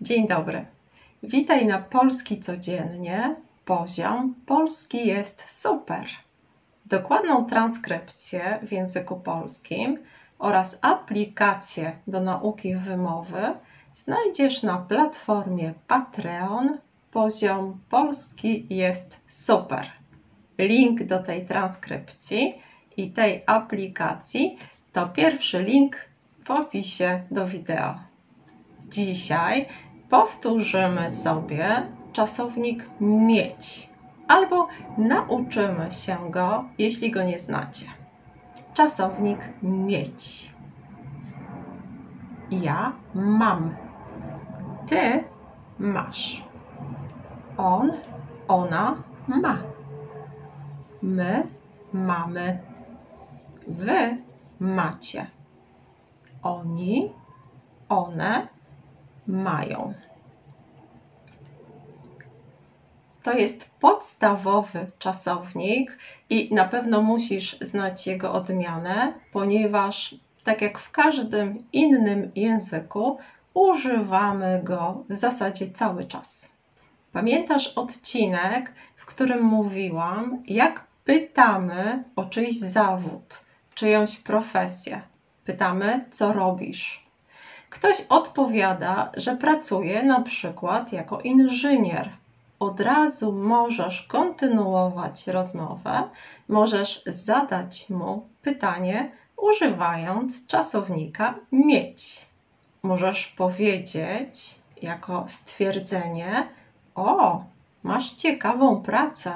Dzień dobry. Witaj na Polski Codziennie. Poziom polski jest super. Dokładną transkrypcję w języku polskim oraz aplikację do nauki wymowy znajdziesz na platformie Patreon. Poziom polski jest super. Link do tej transkrypcji i tej aplikacji to pierwszy link w opisie do wideo. Dzisiaj powtórzymy sobie czasownik mieć albo nauczymy się go, jeśli go nie znacie. Czasownik mieć. Ja mam. Ty masz. On, ona ma. My mamy. Wy macie. Oni, one mają. To jest podstawowy czasownik i na pewno musisz znać jego odmianę, ponieważ tak jak w każdym innym języku, używamy go w zasadzie cały czas. Pamiętasz odcinek, w którym mówiłam, jak pytamy o czyjś zawód, czyjąś profesję? Pytamy, co robisz? Ktoś odpowiada, że pracuje na przykład jako inżynier. Od razu możesz kontynuować rozmowę, możesz zadać mu pytanie, używając czasownika mieć. Możesz powiedzieć jako stwierdzenie: O, masz ciekawą pracę.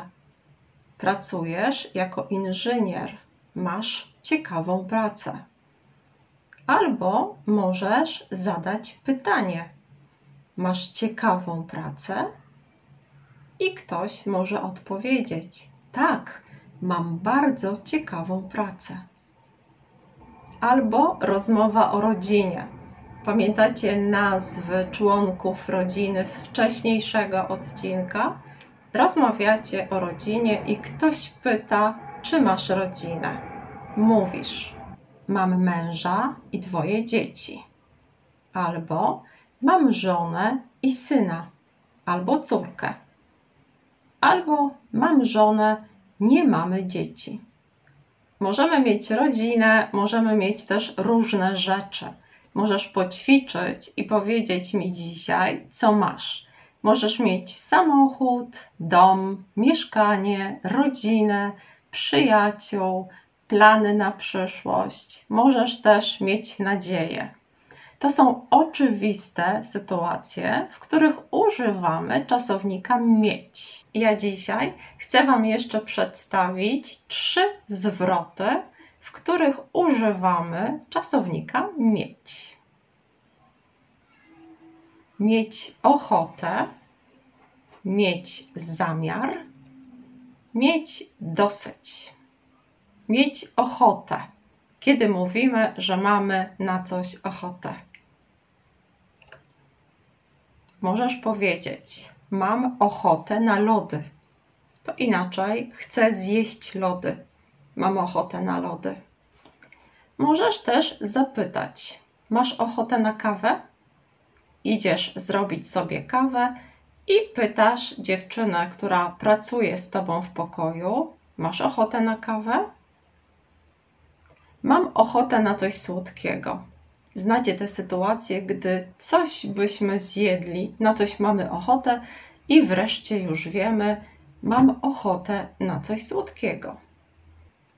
Pracujesz jako inżynier, masz ciekawą pracę. Albo możesz zadać pytanie: Masz ciekawą pracę? I ktoś może odpowiedzieć: Tak, mam bardzo ciekawą pracę. Albo rozmowa o rodzinie. Pamiętacie nazwy członków rodziny z wcześniejszego odcinka? Rozmawiacie o rodzinie i ktoś pyta, czy masz rodzinę. Mówisz: Mam męża i dwoje dzieci. Albo mam żonę i syna, albo córkę. Albo mam żonę, nie mamy dzieci. Możemy mieć rodzinę, możemy mieć też różne rzeczy. Możesz poćwiczyć i powiedzieć mi dzisiaj, co masz. Możesz mieć samochód, dom, mieszkanie, rodzinę, przyjaciół, plany na przyszłość. Możesz też mieć nadzieję. To są oczywiste sytuacje, w których używamy czasownika mieć. Ja dzisiaj chcę Wam jeszcze przedstawić trzy zwroty, w których używamy czasownika mieć. Mieć ochotę, mieć zamiar, mieć dosyć. Mieć ochotę. Kiedy mówimy, że mamy na coś ochotę? Możesz powiedzieć: Mam ochotę na lody. To inaczej, chcę zjeść lody. Mam ochotę na lody. Możesz też zapytać: Masz ochotę na kawę? Idziesz zrobić sobie kawę i pytasz dziewczynę, która pracuje z tobą w pokoju: Masz ochotę na kawę? Mam ochotę na coś słodkiego. Znacie te sytuacje, gdy coś byśmy zjedli, na coś mamy ochotę i wreszcie już wiemy, mam ochotę na coś słodkiego.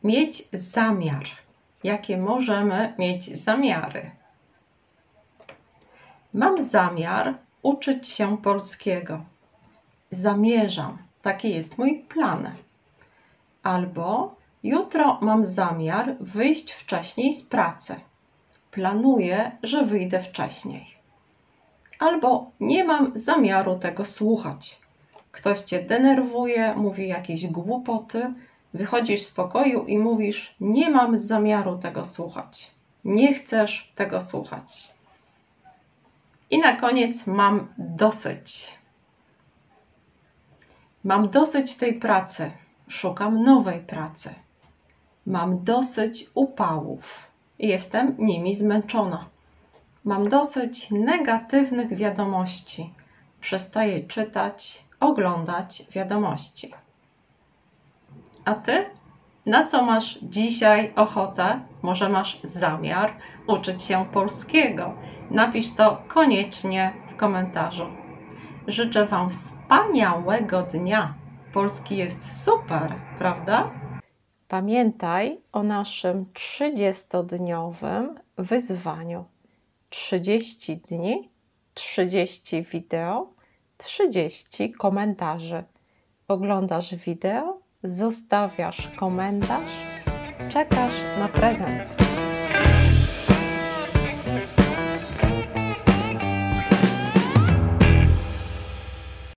Mieć zamiar. Jakie możemy mieć zamiary? Mam zamiar uczyć się polskiego. Zamierzam. Taki jest mój plan. Albo Jutro mam zamiar wyjść wcześniej z pracy. Planuję, że wyjdę wcześniej. Albo nie mam zamiaru tego słuchać. Ktoś cię denerwuje, mówi jakieś głupoty, wychodzisz z pokoju i mówisz: Nie mam zamiaru tego słuchać. Nie chcesz tego słuchać. I na koniec mam dosyć. Mam dosyć tej pracy. Szukam nowej pracy. Mam dosyć upałów. Jestem nimi zmęczona. Mam dosyć negatywnych wiadomości. Przestaję czytać, oglądać wiadomości. A ty? Na co masz dzisiaj ochotę? Może masz zamiar uczyć się polskiego? Napisz to koniecznie w komentarzu. Życzę Wam wspaniałego dnia. Polski jest super, prawda? Pamiętaj o naszym 30-dniowym wyzwaniu. 30 dni, 30 wideo, 30 komentarzy. Oglądasz wideo, zostawiasz komentarz, czekasz na prezent.